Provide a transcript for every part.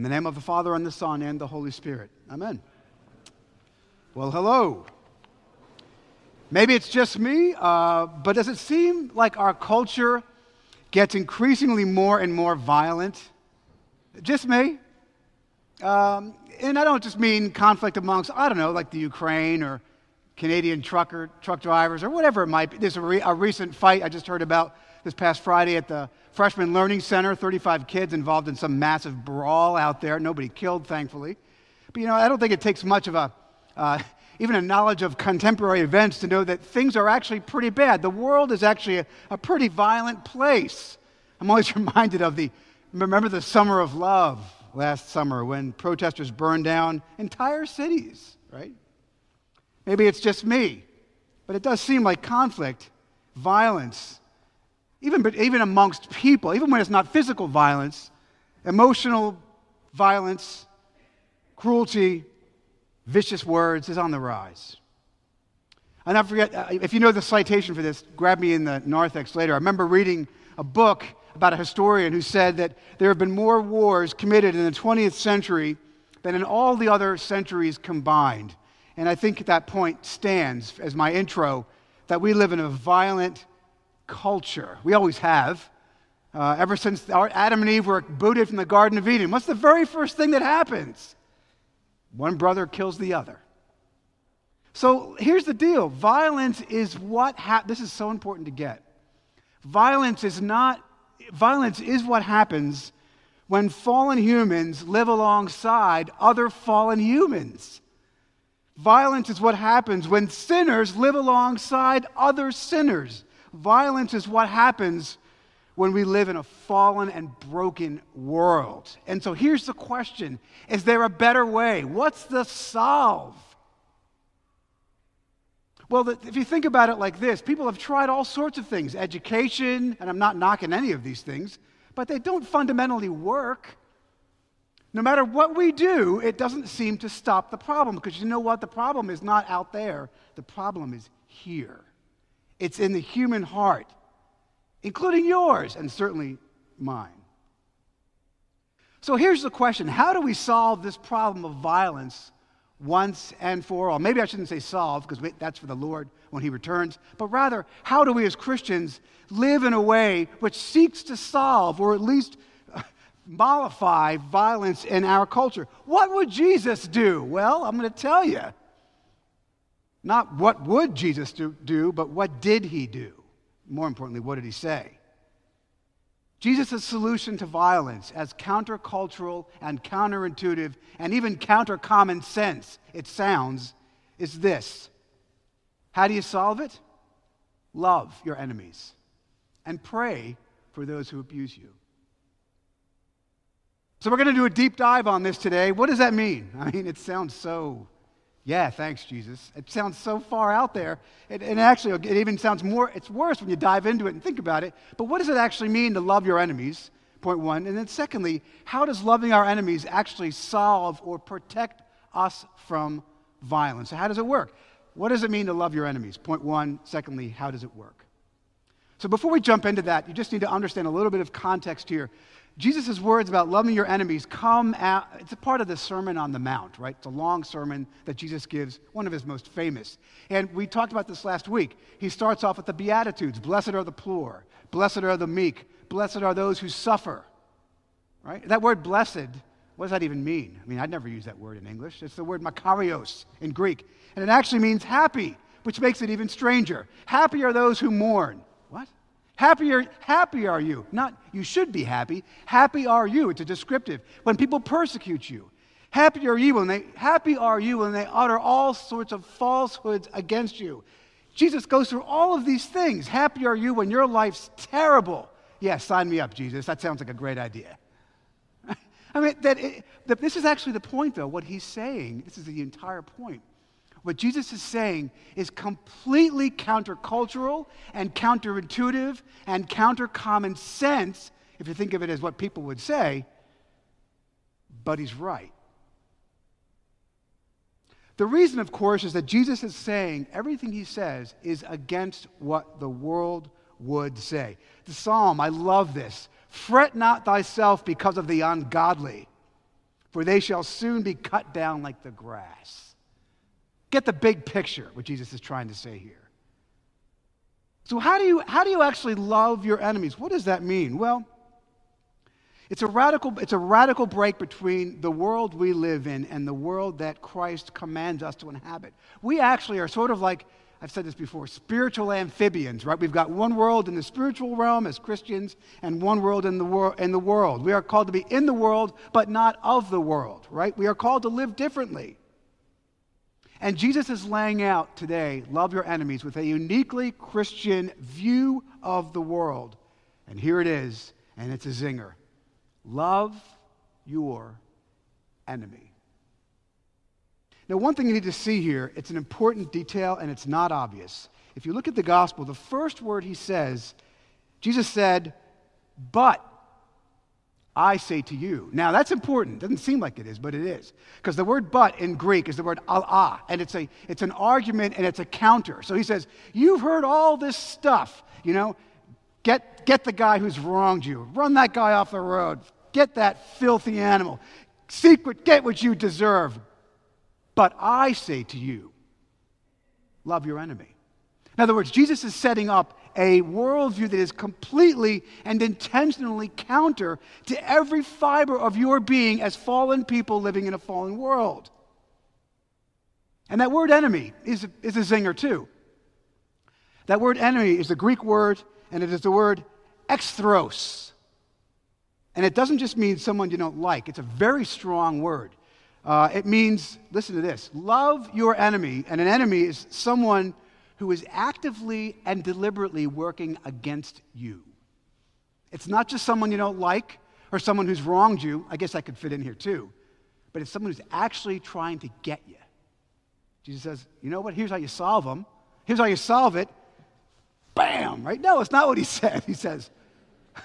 In the name of the Father, and the Son, and the Holy Spirit. Amen. Well, hello. Maybe it's just me, uh, but does it seem like our culture gets increasingly more and more violent? Just me? Um, and I don't just mean conflict amongst, I don't know, like the Ukraine or Canadian trucker, truck drivers or whatever it might be. There's a, re- a recent fight I just heard about this past Friday at the Freshman Learning Center. 35 kids involved in some massive brawl out there. Nobody killed, thankfully. But you know, I don't think it takes much of a, uh, even a knowledge of contemporary events to know that things are actually pretty bad. The world is actually a, a pretty violent place. I'm always reminded of the, remember the summer of love last summer when protesters burned down entire cities, right? Maybe it's just me, but it does seem like conflict, violence, even, even amongst people, even when it's not physical violence, emotional violence, cruelty, vicious words is on the rise. And I forget, uh, if you know the citation for this, grab me in the narthex later. I remember reading a book about a historian who said that there have been more wars committed in the 20th century than in all the other centuries combined. And I think that point stands as my intro that we live in a violent culture. We always have. Uh, ever since Adam and Eve were booted from the Garden of Eden, what's the very first thing that happens? One brother kills the other. So here's the deal violence is what ha- this is so important to get. Violence is not violence is what happens when fallen humans live alongside other fallen humans. Violence is what happens when sinners live alongside other sinners. Violence is what happens when we live in a fallen and broken world. And so here's the question Is there a better way? What's the solve? Well, if you think about it like this, people have tried all sorts of things education, and I'm not knocking any of these things, but they don't fundamentally work. No matter what we do, it doesn't seem to stop the problem because you know what? The problem is not out there, the problem is here. It's in the human heart, including yours and certainly mine. So here's the question How do we solve this problem of violence once and for all. Maybe I shouldn't say solve, because that's for the Lord when He returns, but rather, how do we as Christians live in a way which seeks to solve or at least uh, mollify violence in our culture? What would Jesus do? Well, I'm going to tell you. Not what would Jesus do, but what did He do? More importantly, what did He say? Jesus' solution to violence, as countercultural and counterintuitive and even counter common sense it sounds, is this. How do you solve it? Love your enemies and pray for those who abuse you. So, we're going to do a deep dive on this today. What does that mean? I mean, it sounds so yeah, thanks, Jesus. It sounds so far out there. It, and actually, it even sounds more, it's worse when you dive into it and think about it. But what does it actually mean to love your enemies? Point one. And then, secondly, how does loving our enemies actually solve or protect us from violence? So, how does it work? What does it mean to love your enemies? Point one. Secondly, how does it work? So, before we jump into that, you just need to understand a little bit of context here. Jesus' words about loving your enemies come out, it's a part of the Sermon on the Mount, right? It's a long sermon that Jesus gives, one of his most famous. And we talked about this last week. He starts off with the Beatitudes Blessed are the poor, blessed are the meek, blessed are those who suffer, right? That word blessed, what does that even mean? I mean, I'd never use that word in English. It's the word makarios in Greek. And it actually means happy, which makes it even stranger. Happy are those who mourn. Are, happy are you. Not you should be happy. Happy are you. It's a descriptive. When people persecute you. Happy are you when they happy are you when they utter all sorts of falsehoods against you. Jesus goes through all of these things. Happy are you when your life's terrible. Yeah, sign me up, Jesus. That sounds like a great idea. I mean, that, it, that this is actually the point, though. What he's saying, this is the entire point. What Jesus is saying is completely countercultural and counterintuitive and counter common sense, if you think of it as what people would say, but he's right. The reason, of course, is that Jesus is saying everything he says is against what the world would say. The psalm, I love this. Fret not thyself because of the ungodly. for they shall soon be cut down like the grass. Get the big picture, what Jesus is trying to say here. So, how do you, how do you actually love your enemies? What does that mean? Well, it's a, radical, it's a radical break between the world we live in and the world that Christ commands us to inhabit. We actually are sort of like, I've said this before, spiritual amphibians, right? We've got one world in the spiritual realm as Christians and one world in the, wor- in the world. We are called to be in the world, but not of the world, right? We are called to live differently. And Jesus is laying out today, love your enemies, with a uniquely Christian view of the world. And here it is, and it's a zinger. Love your enemy. Now, one thing you need to see here, it's an important detail and it's not obvious. If you look at the gospel, the first word he says, Jesus said, But I say to you. Now, that's important. Doesn't seem like it is, but it is. Because the word but in Greek is the word alla, and it's, a, it's an argument and it's a counter. So he says, You've heard all this stuff, you know, Get, get the guy who's wronged you. Run that guy off the road. Get that filthy animal. Secret, get what you deserve. But I say to you, love your enemy. In other words, Jesus is setting up a worldview that is completely and intentionally counter to every fiber of your being as fallen people living in a fallen world. And that word enemy is a, is a zinger, too. That word enemy is the Greek word and it is the word echthros. And it doesn't just mean someone you don't like, it's a very strong word. Uh, it means, listen to this love your enemy, and an enemy is someone who is actively and deliberately working against you. It's not just someone you don't like or someone who's wronged you. I guess I could fit in here too. But it's someone who's actually trying to get you. Jesus says, you know what? Here's how you solve them. Here's how you solve it bam, right? No, it's not what he said. He says,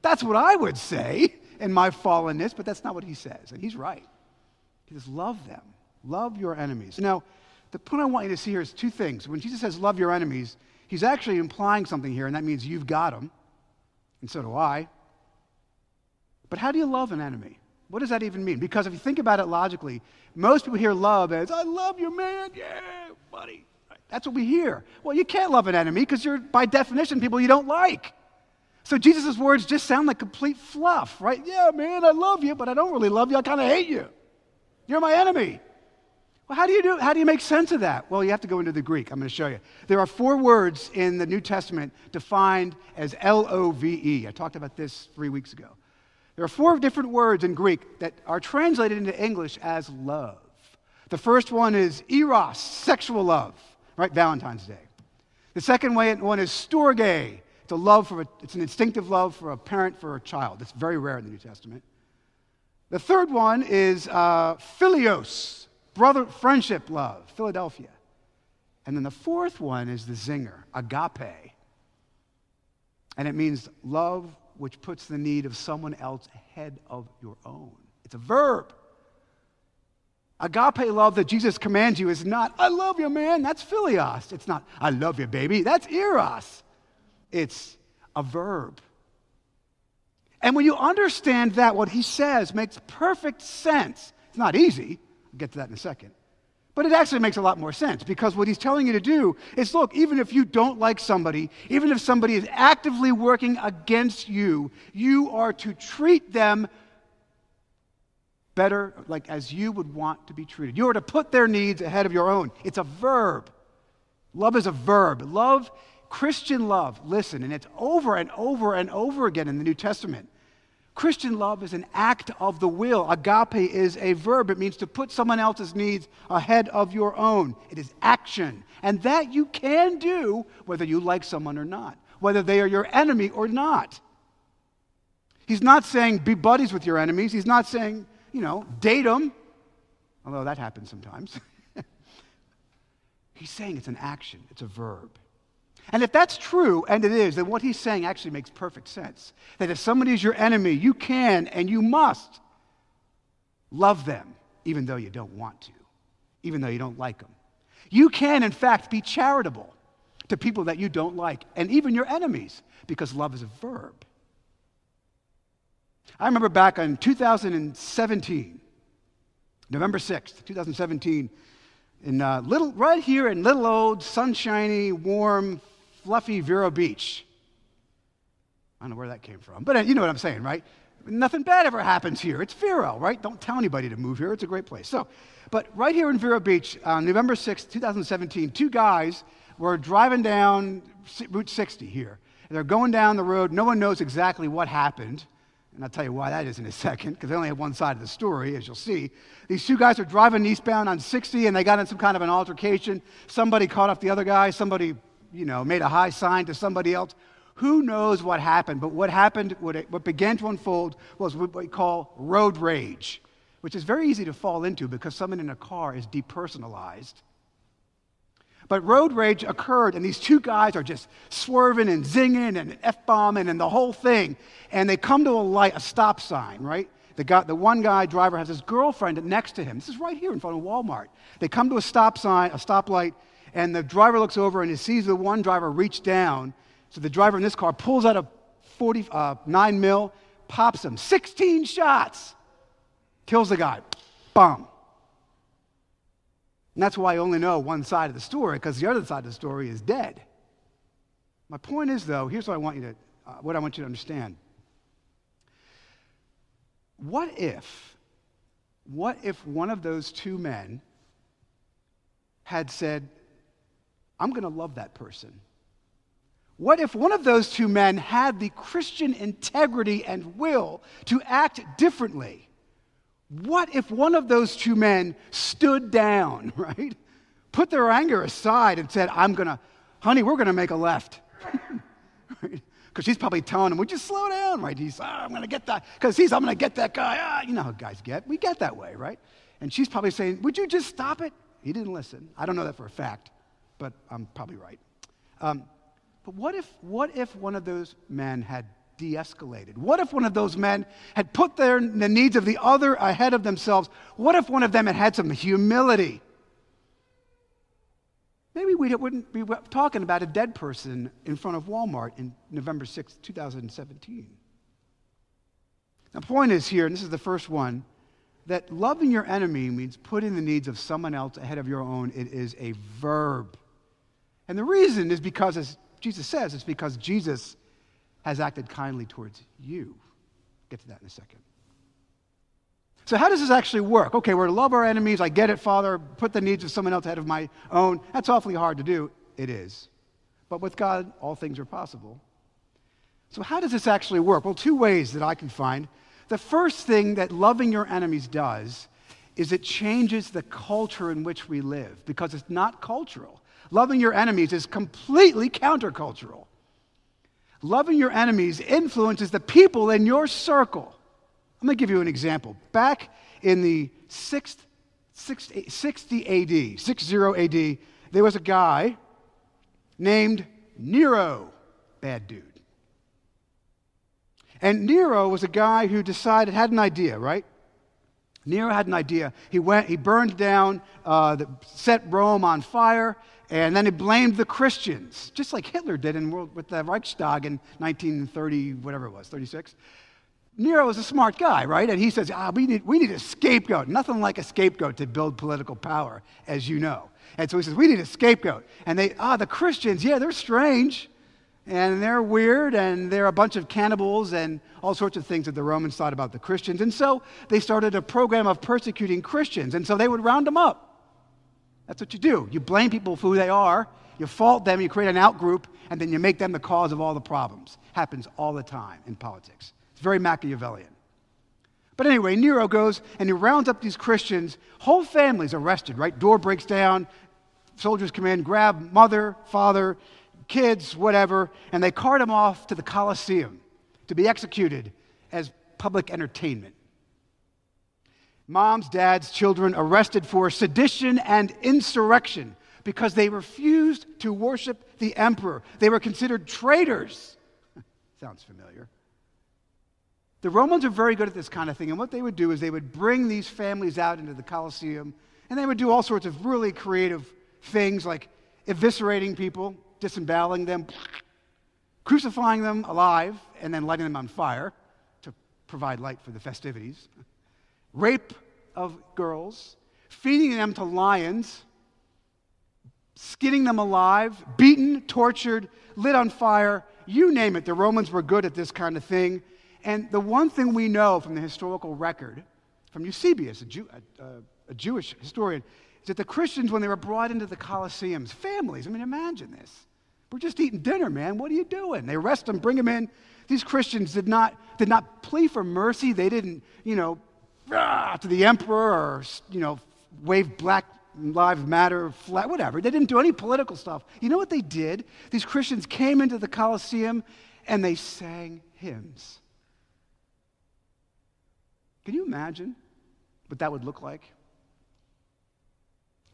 that's what I would say in my fallenness, but that's not what he says. And he's right. He says, love them, love your enemies. Now, the point I want you to see here is two things. When Jesus says, love your enemies, he's actually implying something here, and that means you've got them, and so do I. But how do you love an enemy? What does that even mean? Because if you think about it logically, most people hear love as, I love you, man. Yeah, buddy. That's what we hear. Well, you can't love an enemy because you're, by definition, people you don't like. So Jesus' words just sound like complete fluff, right? Yeah, man, I love you, but I don't really love you. I kind of hate you. You're my enemy. Well, how do you do how do you make sense of that? Well, you have to go into the Greek. I'm going to show you. There are four words in the New Testament defined as L-O-V-E. I talked about this three weeks ago. There are four different words in Greek that are translated into English as love. The first one is eros, sexual love right? Valentine's Day. The second one is storge. It's a love for a, it's an instinctive love for a parent for a child. It's very rare in the New Testament. The third one is uh, philios, brother friendship love, Philadelphia. And then the fourth one is the zinger, agape. And it means love which puts the need of someone else ahead of your own. It's a verb. Agape love that Jesus commands you is not, I love you, man. That's philios. It's not, I love you, baby. That's eros. It's a verb. And when you understand that, what he says makes perfect sense. It's not easy. I'll get to that in a second. But it actually makes a lot more sense because what he's telling you to do is look, even if you don't like somebody, even if somebody is actively working against you, you are to treat them better, like as you would want to be treated. You are to put their needs ahead of your own. It's a verb. Love is a verb. Love, Christian love, listen, and it's over and over and over again in the New Testament. Christian love is an act of the will. Agape is a verb. It means to put someone else's needs ahead of your own. It is action. And that you can do whether you like someone or not, whether they are your enemy or not. He's not saying be buddies with your enemies. He's not saying you know, date them, although that happens sometimes. he's saying it's an action, it's a verb. And if that's true, and it is, then what he's saying actually makes perfect sense. That if somebody is your enemy, you can and you must love them, even though you don't want to, even though you don't like them. You can, in fact, be charitable to people that you don't like, and even your enemies, because love is a verb. I remember back in 2017, November 6th, 2017, in uh, little, right here in little old, sunshiny, warm, fluffy Vero Beach. I don't know where that came from, but uh, you know what I'm saying, right? Nothing bad ever happens here. It's Vero, right? Don't tell anybody to move here. It's a great place. So, but right here in Vero Beach, on November 6th, 2017, two guys were driving down Route 60 here. They're going down the road. No one knows exactly what happened. And I'll tell you why that is in a second, because they only have one side of the story, as you'll see. These two guys are driving eastbound on 60, and they got in some kind of an altercation. Somebody caught up the other guy. Somebody, you know, made a high sign to somebody else. Who knows what happened? But what happened, what, it, what began to unfold, was what we call road rage, which is very easy to fall into because someone in a car is depersonalized. But road rage occurred, and these two guys are just swerving and zinging and F bombing and the whole thing. And they come to a light, a stop sign, right? The, guy, the one guy driver has his girlfriend next to him. This is right here in front of Walmart. They come to a stop sign, a stoplight, and the driver looks over and he sees the one driver reach down. So the driver in this car pulls out a 49 uh, mil, pops him, 16 shots, kills the guy. Bomb. And that's why I only know one side of the story, because the other side of the story is dead. My point is, though, here's what I want you to, uh, what I want you to understand. What if, what if one of those two men had said, I'm going to love that person? What if one of those two men had the Christian integrity and will to act differently? What if one of those two men stood down, right? Put their anger aside and said, I'm going to, honey, we're going to make a left. right? Because she's probably telling him, would you slow down, right? He's, oh, I'm going to get that, because he's, I'm going to get that guy. Ah, you know how guys get. We get that way, right? And she's probably saying, would you just stop it? He didn't listen. I don't know that for a fact, but I'm probably right. Um, but what if, what if one of those men had de escalated? What if one of those men had put their, the needs of the other ahead of themselves? What if one of them had had some humility? Maybe we wouldn't be talking about a dead person in front of Walmart in November 6, 2017. The point is here, and this is the first one, that loving your enemy means putting the needs of someone else ahead of your own. It is a verb. And the reason is because, as Jesus says, it's because Jesus has acted kindly towards you. Get to that in a second. So, how does this actually work? Okay, we're to love our enemies. I get it, Father. Put the needs of someone else ahead of my own. That's awfully hard to do. It is. But with God, all things are possible. So, how does this actually work? Well, two ways that I can find. The first thing that loving your enemies does is it changes the culture in which we live because it's not cultural. Loving your enemies is completely countercultural. Loving your enemies influences the people in your circle. I'm going to give you an example. Back in the 6th, 60 AD, 60 AD, there was a guy named Nero. Bad dude. And Nero was a guy who decided, had an idea, right? Nero had an idea. He went, he burned down, uh, the, set Rome on fire, and then he blamed the Christians, just like Hitler did in world, with the Reichstag in 1930, whatever it was, 36. Nero was a smart guy, right? And he says, ah, we need, we need a scapegoat. Nothing like a scapegoat to build political power, as you know. And so he says, we need a scapegoat. And they, ah, the Christians, yeah, they're strange. And they're weird, and they're a bunch of cannibals, and all sorts of things that the Romans thought about the Christians. And so they started a program of persecuting Christians. And so they would round them up that's what you do. You blame people for who they are, you fault them, you create an outgroup, and then you make them the cause of all the problems. Happens all the time in politics. It's very Machiavellian. But anyway, Nero goes and he rounds up these Christians. Whole families arrested, right? Door breaks down, soldiers come in, grab mother, father, kids, whatever, and they cart them off to the Colosseum to be executed as public entertainment moms, dads, children arrested for sedition and insurrection because they refused to worship the emperor. They were considered traitors. Sounds familiar. The Romans are very good at this kind of thing, and what they would do is they would bring these families out into the Colosseum, and they would do all sorts of really creative things like eviscerating people, disemboweling them, crucifying them alive, and then lighting them on fire to provide light for the festivities rape of girls, feeding them to lions, skinning them alive, beaten, tortured, lit on fire, you name it. The Romans were good at this kind of thing. And the one thing we know from the historical record, from Eusebius, a, Jew, a, a Jewish historian, is that the Christians, when they were brought into the Colosseums, families, I mean, imagine this. We're just eating dinner, man. What are you doing? They arrest them, bring them in. These Christians did not, did not plead for mercy. They didn't, you know, to the emperor or, you know, wave Black Lives Matter flag, whatever. They didn't do any political stuff. You know what they did? These Christians came into the Colosseum and they sang hymns. Can you imagine what that would look like?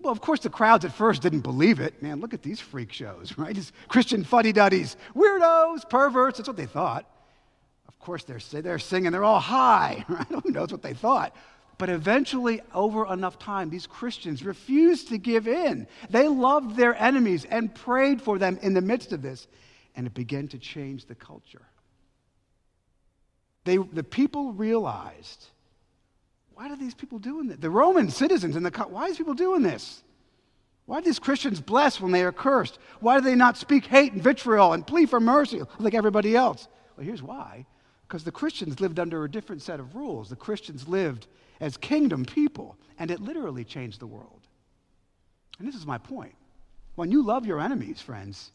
Well, of course, the crowds at first didn't believe it. Man, look at these freak shows, right? These Christian fuddy duddies, weirdos, perverts. That's what they thought. Of course, they're, they're singing, they're all high. Who knows what they thought? But eventually, over enough time, these Christians refused to give in. They loved their enemies and prayed for them in the midst of this, and it began to change the culture. They, the people realized why are these people doing this? The Roman citizens in the why are these people doing this? Why are these Christians blessed when they are cursed? Why do they not speak hate and vitriol and plead for mercy like everybody else? Well, here's why. Because the Christians lived under a different set of rules. The Christians lived as kingdom people, and it literally changed the world. And this is my point. When you love your enemies, friends,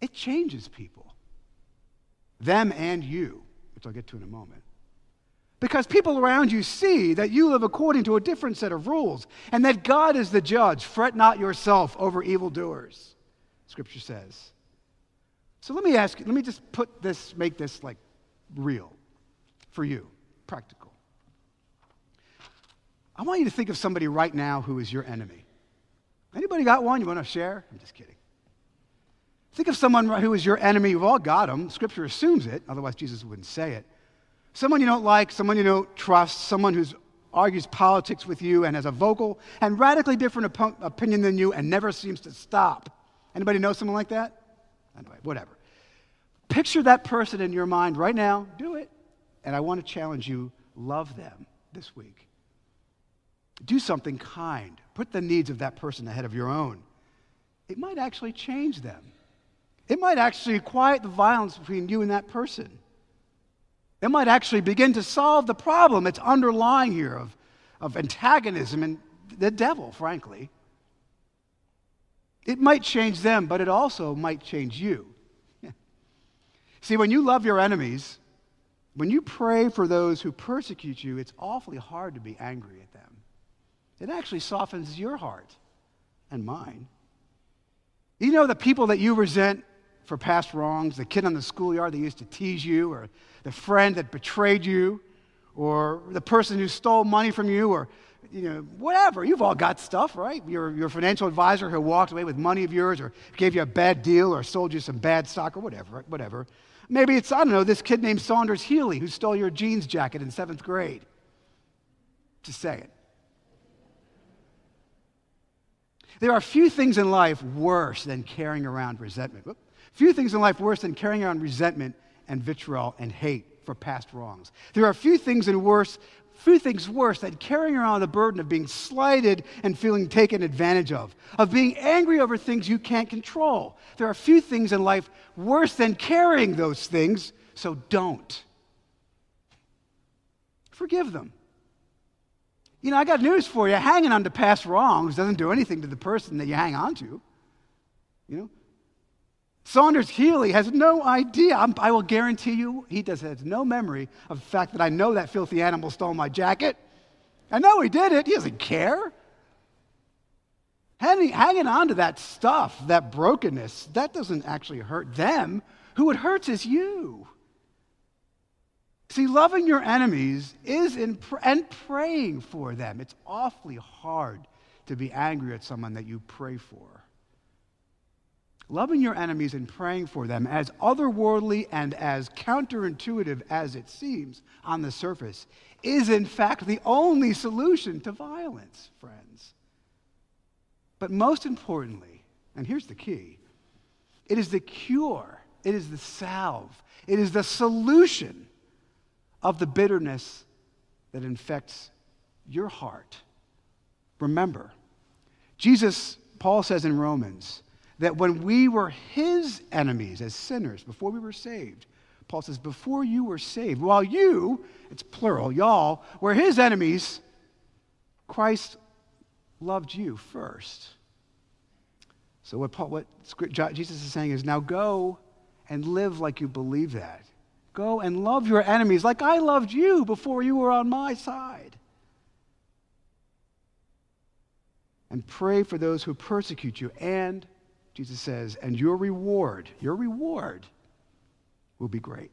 it changes people, them and you, which I'll get to in a moment. Because people around you see that you live according to a different set of rules and that God is the judge. Fret not yourself over evildoers, Scripture says. So let me ask you, let me just put this, make this like real for you, practical. I want you to think of somebody right now who is your enemy. Anybody got one you want to share? I'm just kidding. Think of someone who is your enemy. You've all got them. Scripture assumes it, otherwise, Jesus wouldn't say it. Someone you don't like, someone you don't trust, someone who argues politics with you and has a vocal and radically different op- opinion than you and never seems to stop. Anybody know someone like that? Anyway, whatever. Picture that person in your mind right now. Do it. And I want to challenge you love them this week. Do something kind. Put the needs of that person ahead of your own. It might actually change them. It might actually quiet the violence between you and that person. It might actually begin to solve the problem that's underlying here of, of antagonism and the devil, frankly. It might change them, but it also might change you. See, when you love your enemies, when you pray for those who persecute you, it's awfully hard to be angry at them. It actually softens your heart and mine. You know the people that you resent for past wrongs, the kid on the schoolyard that used to tease you, or the friend that betrayed you, or the person who stole money from you, or you know, whatever. You've all got stuff, right? Your, your financial advisor who walked away with money of yours, or gave you a bad deal, or sold you some bad stock, or whatever, whatever. Maybe it's, I don't know, this kid named Saunders Healy who stole your jeans jacket in seventh grade. Just say it. There are few things in life worse than carrying around resentment. Few things in life worse than carrying around resentment and vitriol and hate for past wrongs. There are few things in worse, few things worse than carrying around the burden of being slighted and feeling taken advantage of, of being angry over things you can't control. There are few things in life worse than carrying those things, so don't. Forgive them. You know, I got news for you. Hanging on to past wrongs doesn't do anything to the person that you hang on to. You know, Saunders Healy has no idea. I'm, i will guarantee you he does has no memory of the fact that I know that filthy animal stole my jacket. I know he did it. He doesn't care. Hanging, hanging on to that stuff, that brokenness, that doesn't actually hurt them. Who it hurts is you. See, loving your enemies is in pr- and praying for them. It's awfully hard to be angry at someone that you pray for. Loving your enemies and praying for them, as otherworldly and as counterintuitive as it seems on the surface, is in fact the only solution to violence, friends. But most importantly, and here's the key it is the cure, it is the salve, it is the solution of the bitterness that infects your heart. Remember, Jesus, Paul says in Romans, that when we were his enemies as sinners, before we were saved, Paul says, before you were saved, while you, it's plural, y'all, were his enemies, Christ loved you first. So, what, Paul, what Jesus is saying is now go and live like you believe that. Go and love your enemies like I loved you before you were on my side. And pray for those who persecute you. And, Jesus says, and your reward, your reward will be great.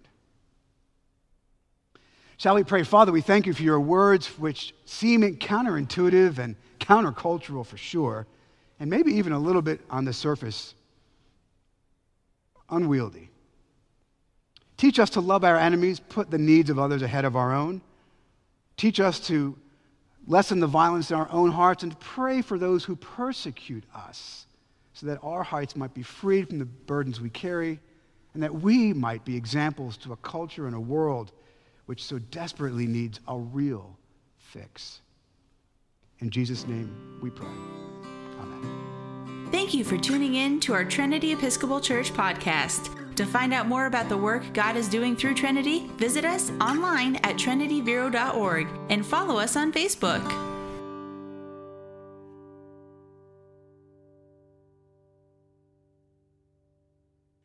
Shall we pray? Father, we thank you for your words, which seem counterintuitive and countercultural for sure, and maybe even a little bit on the surface unwieldy. Teach us to love our enemies, put the needs of others ahead of our own. Teach us to lessen the violence in our own hearts and pray for those who persecute us so that our hearts might be freed from the burdens we carry and that we might be examples to a culture and a world which so desperately needs a real fix. In Jesus' name we pray. Amen. Thank you for tuning in to our Trinity Episcopal Church podcast. To find out more about the work God is doing through Trinity, visit us online at trinityvero.org and follow us on Facebook.